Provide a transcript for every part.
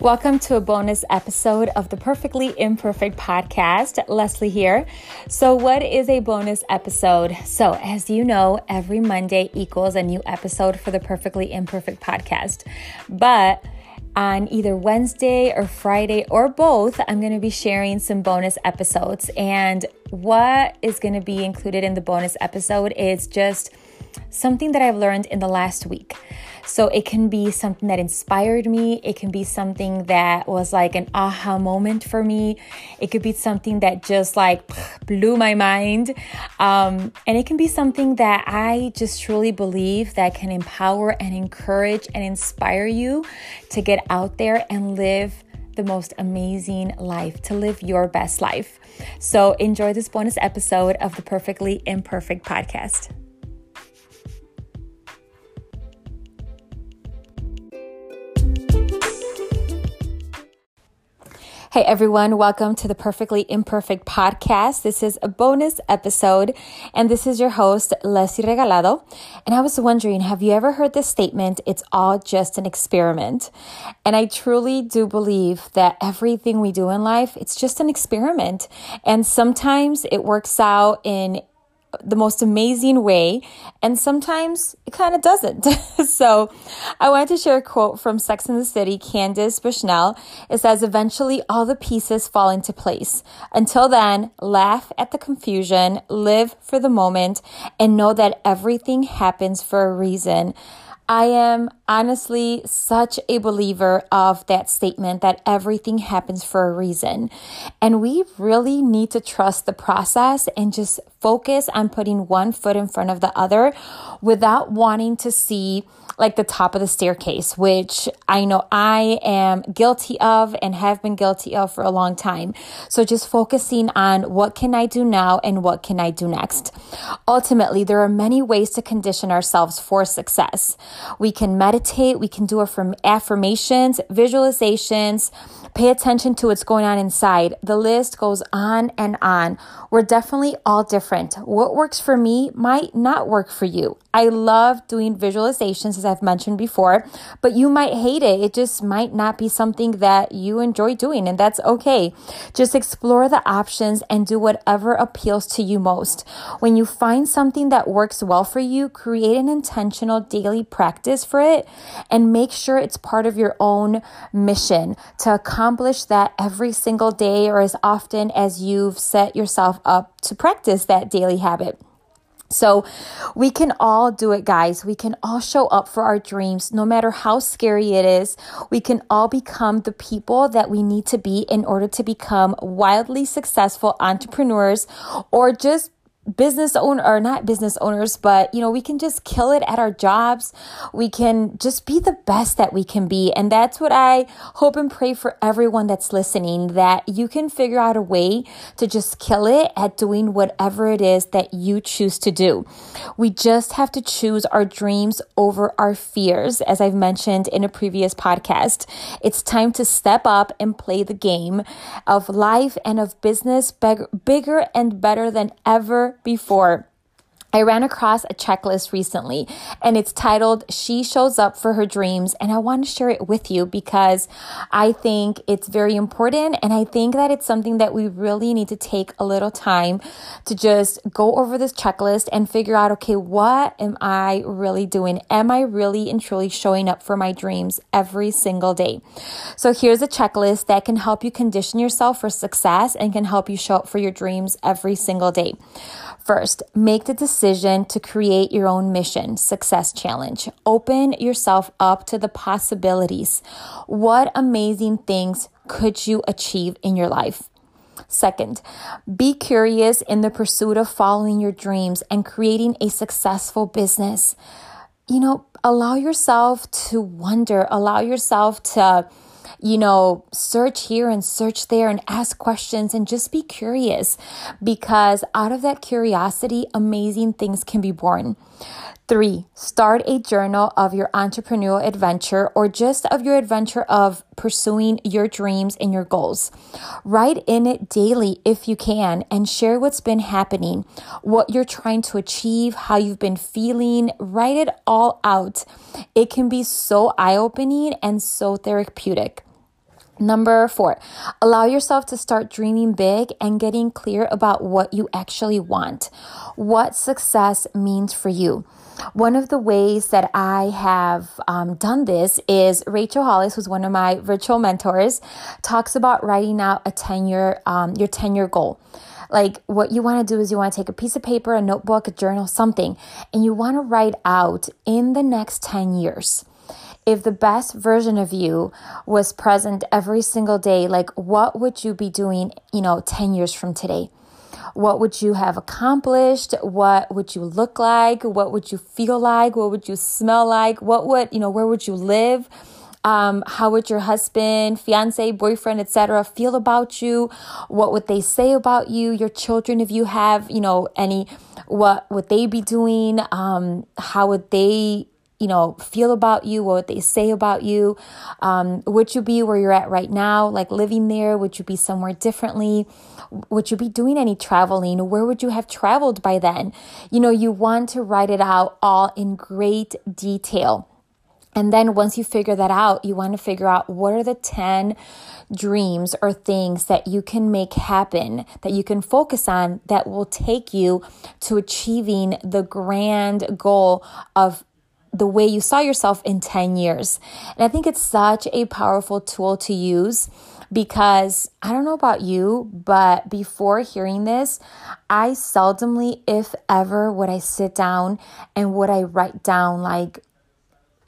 Welcome to a bonus episode of the Perfectly Imperfect podcast. Leslie here. So, what is a bonus episode? So, as you know, every Monday equals a new episode for the Perfectly Imperfect podcast. But on either Wednesday or Friday or both, I'm going to be sharing some bonus episodes. And what is going to be included in the bonus episode is just something that I've learned in the last week. So it can be something that inspired me. It can be something that was like an aha moment for me. It could be something that just like blew my mind. Um, and it can be something that I just truly believe that can empower and encourage and inspire you to get out there and live the most amazing life, to live your best life. So enjoy this bonus episode of the Perfectly Imperfect podcast. Hey everyone, welcome to the Perfectly Imperfect podcast. This is a bonus episode, and this is your host, Leslie Regalado. And I was wondering, have you ever heard this statement? It's all just an experiment. And I truly do believe that everything we do in life, it's just an experiment. And sometimes it works out in the most amazing way, and sometimes it kind of doesn't. so, I wanted to share a quote from Sex and the City, Candace Bushnell. It says, Eventually, all the pieces fall into place. Until then, laugh at the confusion, live for the moment, and know that everything happens for a reason. I am honestly such a believer of that statement that everything happens for a reason. And we really need to trust the process and just focus on putting one foot in front of the other without wanting to see like the top of the staircase, which I know I am guilty of and have been guilty of for a long time. So just focusing on what can I do now and what can I do next. Ultimately, there are many ways to condition ourselves for success. We can meditate, we can do affirm- affirmations, visualizations, pay attention to what's going on inside. The list goes on and on. We're definitely all different. What works for me might not work for you. I love doing visualizations, as I've mentioned before, but you might hate it. It just might not be something that you enjoy doing, and that's okay. Just explore the options and do whatever appeals to you most. When you find something that works well for you, create an intentional daily practice for it and make sure it's part of your own mission to accomplish that every single day or as often as you've set yourself up to practice that daily habit. So we can all do it, guys. We can all show up for our dreams, no matter how scary it is. We can all become the people that we need to be in order to become wildly successful entrepreneurs or just business owner or not business owners, but you know, we can just kill it at our jobs. We can just be the best that we can be. And that's what I hope and pray for everyone that's listening that you can figure out a way to just kill it at doing whatever it is that you choose to do. We just have to choose our dreams over our fears, as I've mentioned in a previous podcast. It's time to step up and play the game of life and of business bigger and better than ever before I ran across a checklist recently and it's titled She Shows Up for Her Dreams. And I want to share it with you because I think it's very important. And I think that it's something that we really need to take a little time to just go over this checklist and figure out okay, what am I really doing? Am I really and truly showing up for my dreams every single day? So here's a checklist that can help you condition yourself for success and can help you show up for your dreams every single day. First, make the decision to create your own mission success challenge. Open yourself up to the possibilities. What amazing things could you achieve in your life? Second, be curious in the pursuit of following your dreams and creating a successful business. You know, allow yourself to wonder, allow yourself to you know, search here and search there and ask questions and just be curious because out of that curiosity, amazing things can be born. Three, start a journal of your entrepreneurial adventure or just of your adventure of pursuing your dreams and your goals. Write in it daily if you can and share what's been happening, what you're trying to achieve, how you've been feeling. Write it all out. It can be so eye opening and so therapeutic. Number four, allow yourself to start dreaming big and getting clear about what you actually want, what success means for you. One of the ways that I have um, done this is Rachel Hollis, who's one of my virtual mentors, talks about writing out a 10 year, um, your 10 year goal. Like what you want to do is you want to take a piece of paper, a notebook, a journal, something, and you want to write out in the next 10 years if the best version of you was present every single day, like what would you be doing, you know, 10 years from today? What would you have accomplished? What would you look like? What would you feel like? What would you smell like? What would, you know, where would you live? Um, how would your husband, fiance, boyfriend, etc. feel about you? What would they say about you? Your children, if you have, you know, any, what would they be doing? Um, how would they you know, feel about you, what they say about you. Um, would you be where you're at right now, like living there? Would you be somewhere differently? Would you be doing any traveling? Where would you have traveled by then? You know, you want to write it out all in great detail. And then once you figure that out, you want to figure out what are the 10 dreams or things that you can make happen, that you can focus on that will take you to achieving the grand goal of the way you saw yourself in 10 years. And I think it's such a powerful tool to use because I don't know about you, but before hearing this, I seldomly, if ever, would I sit down and would I write down like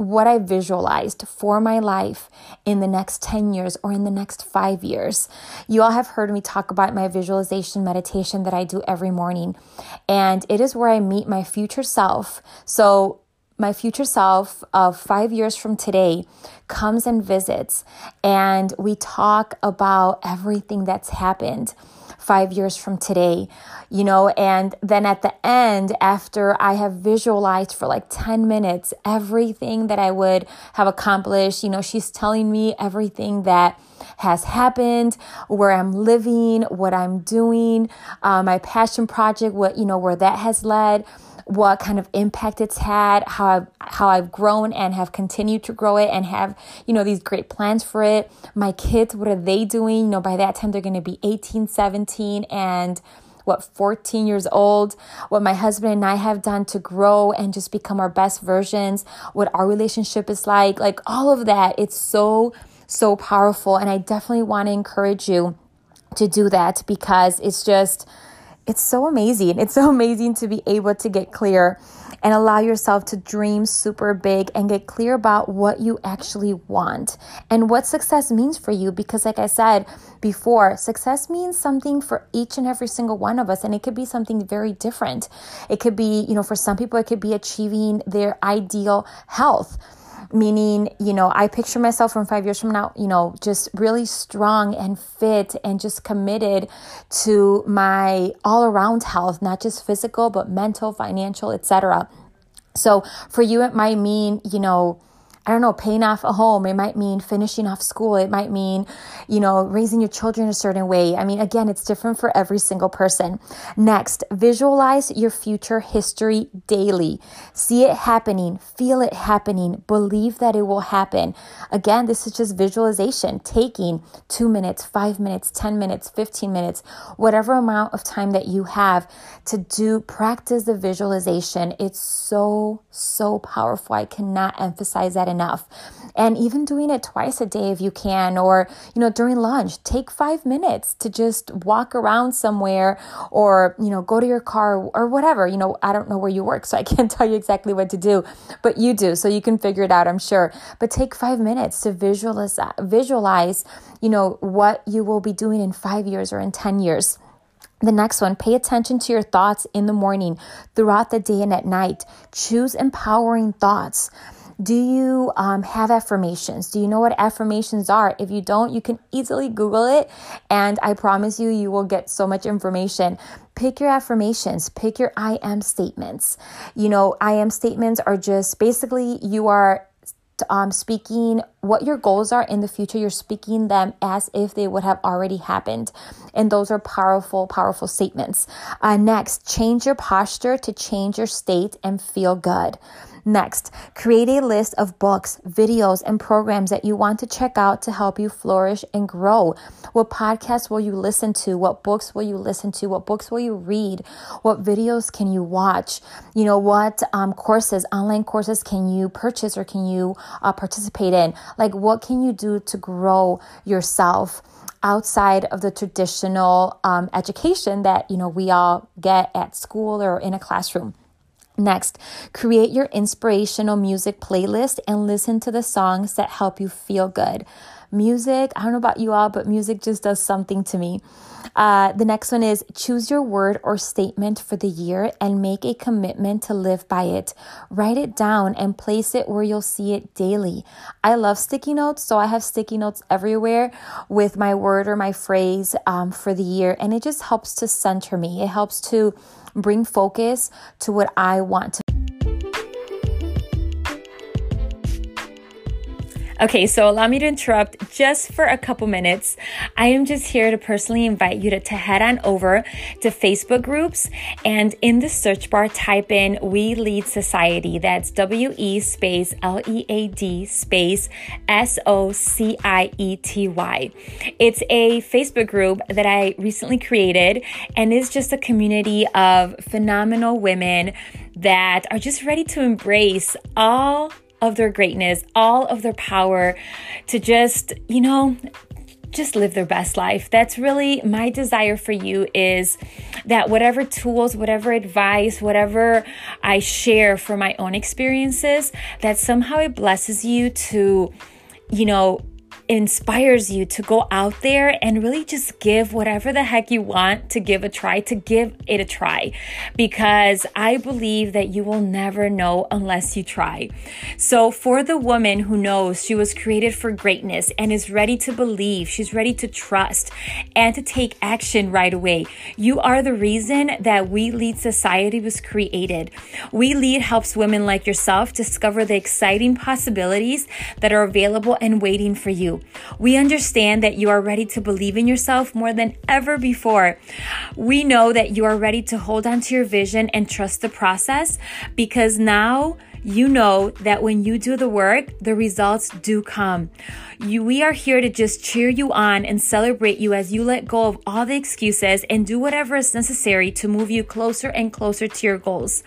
what I visualized for my life in the next 10 years or in the next five years. You all have heard me talk about my visualization meditation that I do every morning, and it is where I meet my future self. So my future self of five years from today comes and visits, and we talk about everything that's happened five years from today, you know, and then at the end, after I have visualized for like 10 minutes everything that I would have accomplished, you know, she's telling me everything that has happened, where I'm living, what I'm doing, uh, my passion project, what, you know, where that has led what kind of impact it's had, how I've, how I've grown and have continued to grow it and have, you know, these great plans for it. My kids, what are they doing? You know, by that time they're going to be 18, 17 and what 14 years old, what my husband and I have done to grow and just become our best versions, what our relationship is like, like all of that. It's so so powerful and I definitely want to encourage you to do that because it's just it's so amazing. It's so amazing to be able to get clear and allow yourself to dream super big and get clear about what you actually want and what success means for you. Because, like I said before, success means something for each and every single one of us, and it could be something very different. It could be, you know, for some people, it could be achieving their ideal health meaning, you know, I picture myself from five years from now, you know, just really strong and fit and just committed to my all around health, not just physical, but mental, financial, etc. So for you, it might mean, you know, I don't know, paying off a home. It might mean finishing off school. It might mean, you know, raising your children a certain way. I mean, again, it's different for every single person. Next, visualize your future history daily. See it happening, feel it happening, believe that it will happen. Again, this is just visualization, taking two minutes, five minutes, 10 minutes, 15 minutes, whatever amount of time that you have to do practice the visualization. It's so, so powerful. I cannot emphasize that enough. And even doing it twice a day if you can, or, you know, during lunch, take five minutes to just walk around somewhere or, you know, go to your car or whatever. You know, I don't know where you work, so I can't tell you exactly what to do, but you do, so you can figure it out, I'm sure. But take five minutes to visualize, visualize, you know, what you will be doing in five years or in 10 years. The next one, pay attention to your thoughts in the morning, throughout the day, and at night. Choose empowering thoughts. Do you um, have affirmations? Do you know what affirmations are? If you don't, you can easily Google it, and I promise you, you will get so much information. Pick your affirmations, pick your I am statements. You know, I am statements are just basically you are um, speaking what your goals are in the future. You're speaking them as if they would have already happened. And those are powerful, powerful statements. Uh, next, change your posture to change your state and feel good. Next, create a list of books, videos, and programs that you want to check out to help you flourish and grow. What podcasts will you listen to? What books will you listen to? What books will you read? What videos can you watch? You know, what um, courses, online courses can you purchase or can you uh, participate in? Like, what can you do to grow yourself? outside of the traditional um, education that you know we all get at school or in a classroom Next, create your inspirational music playlist and listen to the songs that help you feel good. Music, I don't know about you all, but music just does something to me. Uh, the next one is choose your word or statement for the year and make a commitment to live by it. Write it down and place it where you'll see it daily. I love sticky notes, so I have sticky notes everywhere with my word or my phrase um, for the year, and it just helps to center me. It helps to bring focus to what I want to. Okay, so allow me to interrupt just for a couple minutes. I am just here to personally invite you to, to head on over to Facebook groups and in the search bar type in We Lead Society. That's W E space L E A D space S O C I E T Y. It's a Facebook group that I recently created and is just a community of phenomenal women that are just ready to embrace all of their greatness, all of their power to just, you know, just live their best life. That's really my desire for you is that whatever tools, whatever advice, whatever I share from my own experiences, that somehow it blesses you to, you know, inspires you to go out there and really just give whatever the heck you want to give a try, to give it a try. Because I believe that you will never know unless you try. So, for the woman who knows she was created for greatness and is ready to believe, she's ready to trust and to take action right away, you are the reason that We Lead Society was created. We Lead helps women like yourself discover the exciting possibilities that are available and waiting for you. We understand that you are ready to believe in yourself more than ever before. We know that you are ready to hold on to your vision and trust the process because now you know that when you do the work, the results do come. You, we are here to just cheer you on and celebrate you as you let go of all the excuses and do whatever is necessary to move you closer and closer to your goals.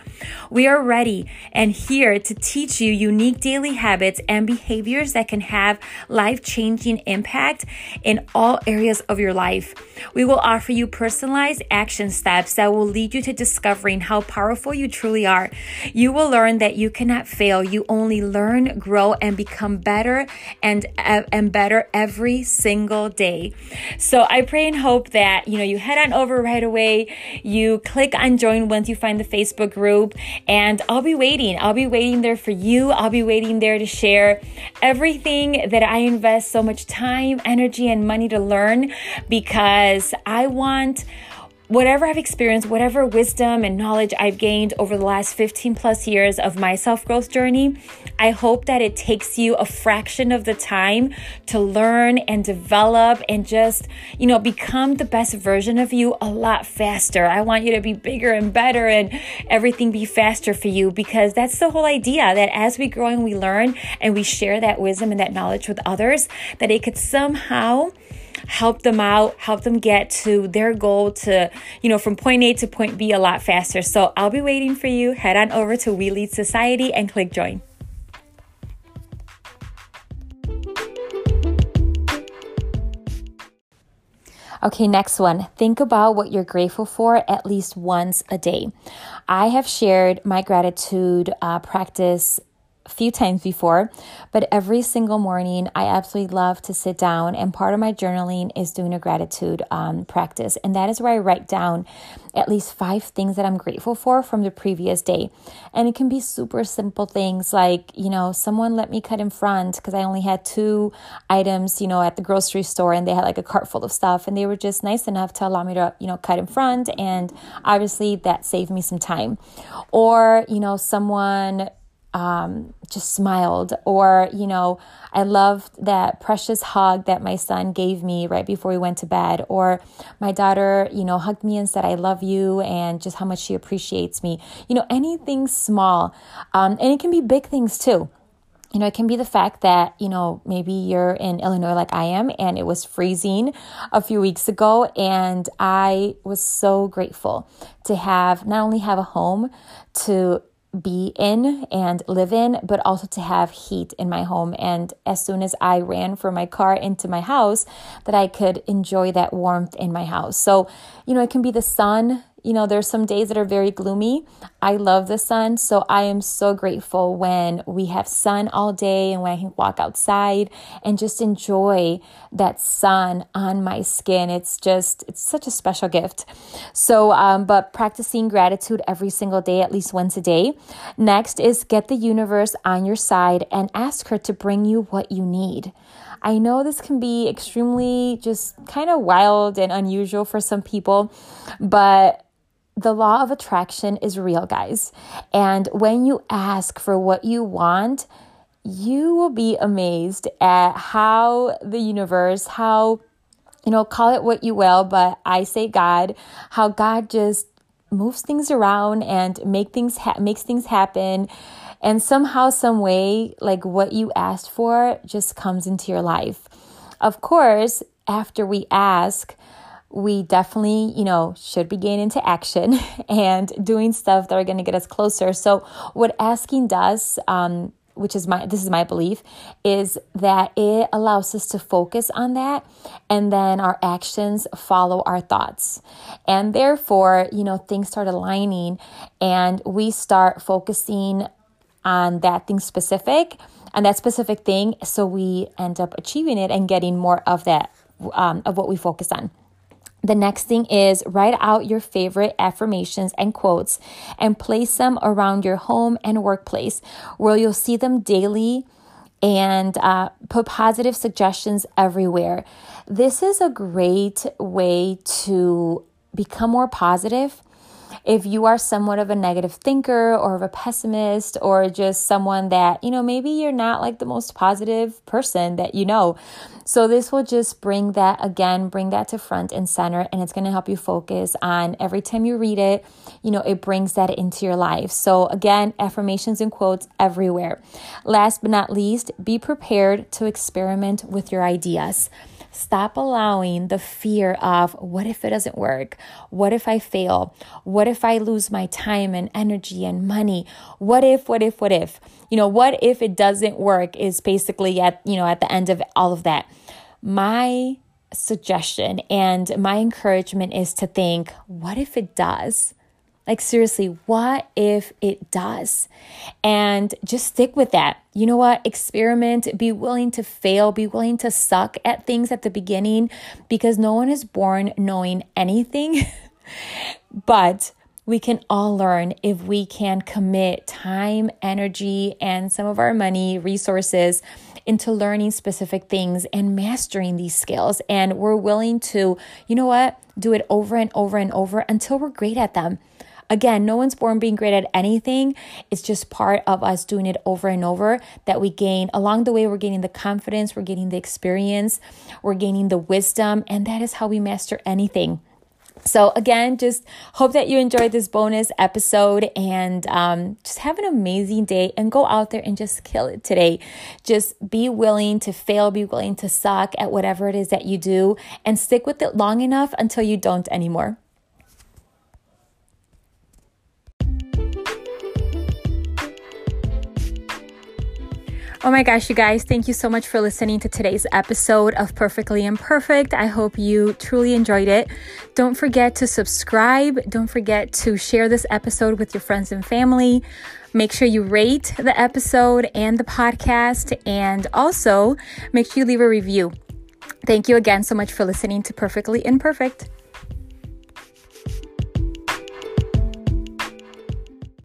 We are ready and here to teach you unique daily habits and behaviors that can have life changing impact in all areas of your life. We will offer you personalized action steps that will lead you to discovering how powerful you truly are. You will learn that you cannot fail. You only learn, grow, and become better and uh, and better every single day. So I pray and hope that you know you head on over right away. You click on join once you find the Facebook group, and I'll be waiting. I'll be waiting there for you. I'll be waiting there to share everything that I invest so much time, energy, and money to learn because I want whatever I've experienced, whatever wisdom and knowledge I've gained over the last 15 plus years of my self growth journey, I hope that it takes you a fraction of the time to learn and develop and just, you know, become the best version of you a lot faster. I want you to be bigger and better and everything be faster for you because that's the whole idea that as we grow and we learn and we share that wisdom and that knowledge with others, that it could somehow help them out, help them get to their goal to, you know, from point A to point B a lot faster. So I'll be waiting for you. Head on over to We Lead Society and click join. Okay, next one. Think about what you're grateful for at least once a day. I have shared my gratitude uh, practice few times before, but every single morning I absolutely love to sit down. And part of my journaling is doing a gratitude um, practice. And that is where I write down at least five things that I'm grateful for from the previous day. And it can be super simple things like, you know, someone let me cut in front because I only had two items, you know, at the grocery store and they had like a cart full of stuff. And they were just nice enough to allow me to, you know, cut in front. And obviously that saved me some time. Or, you know, someone um, just smiled, or, you know, I loved that precious hug that my son gave me right before we went to bed, or my daughter, you know, hugged me and said, I love you, and just how much she appreciates me. You know, anything small. Um, and it can be big things too you know, it can be the fact that, you know, maybe you're in Illinois like I am and it was freezing a few weeks ago. And I was so grateful to have not only have a home to be in and live in, but also to have heat in my home. And as soon as I ran from my car into my house, that I could enjoy that warmth in my house. So, you know, it can be the sun, you know, there's some days that are very gloomy. I love the sun, so I am so grateful when we have sun all day and when I can walk outside and just enjoy that sun on my skin. It's just, it's such a special gift. So, um, but practicing gratitude every single day, at least once a day. Next is get the universe on your side and ask her to bring you what you need. I know this can be extremely just kind of wild and unusual for some people, but the law of attraction is real, guys. And when you ask for what you want, you will be amazed at how the universe, how, you know, call it what you will, but I say God, how God just moves things around and make things ha- makes things happen and somehow some way like what you asked for just comes into your life of course after we ask we definitely, you know, should be getting into action and doing stuff that are going to get us closer. So, what asking does, um, which is my this is my belief is that it allows us to focus on that and then our actions follow our thoughts and therefore you know things start aligning and we start focusing on that thing specific and that specific thing so we end up achieving it and getting more of that um, of what we focus on the next thing is write out your favorite affirmations and quotes and place them around your home and workplace where you'll see them daily and uh, put positive suggestions everywhere. This is a great way to become more positive if you are somewhat of a negative thinker or of a pessimist or just someone that, you know, maybe you're not like the most positive person that you know. So this will just bring that again, bring that to front and center and it's going to help you focus on every time you read it, you know, it brings that into your life. So again, affirmations and quotes everywhere. Last but not least, be prepared to experiment with your ideas. Stop allowing the fear of what if it doesn't work? What if I fail? What if I lose my time and energy and money? What if, what if, what if? You know, what if it doesn't work is basically at, you know, at the end of all of that. My suggestion and my encouragement is to think, what if it does? Like, seriously, what if it does? And just stick with that. You know what? Experiment, be willing to fail, be willing to suck at things at the beginning because no one is born knowing anything. but we can all learn if we can commit time, energy, and some of our money, resources into learning specific things and mastering these skills. And we're willing to, you know what, do it over and over and over until we're great at them. Again, no one's born being great at anything. It's just part of us doing it over and over that we gain. Along the way, we're gaining the confidence, we're gaining the experience, we're gaining the wisdom, and that is how we master anything. So, again, just hope that you enjoyed this bonus episode and um, just have an amazing day and go out there and just kill it today. Just be willing to fail, be willing to suck at whatever it is that you do, and stick with it long enough until you don't anymore. Oh my gosh, you guys, thank you so much for listening to today's episode of Perfectly Imperfect. I hope you truly enjoyed it. Don't forget to subscribe. Don't forget to share this episode with your friends and family. Make sure you rate the episode and the podcast, and also make sure you leave a review. Thank you again so much for listening to Perfectly Imperfect.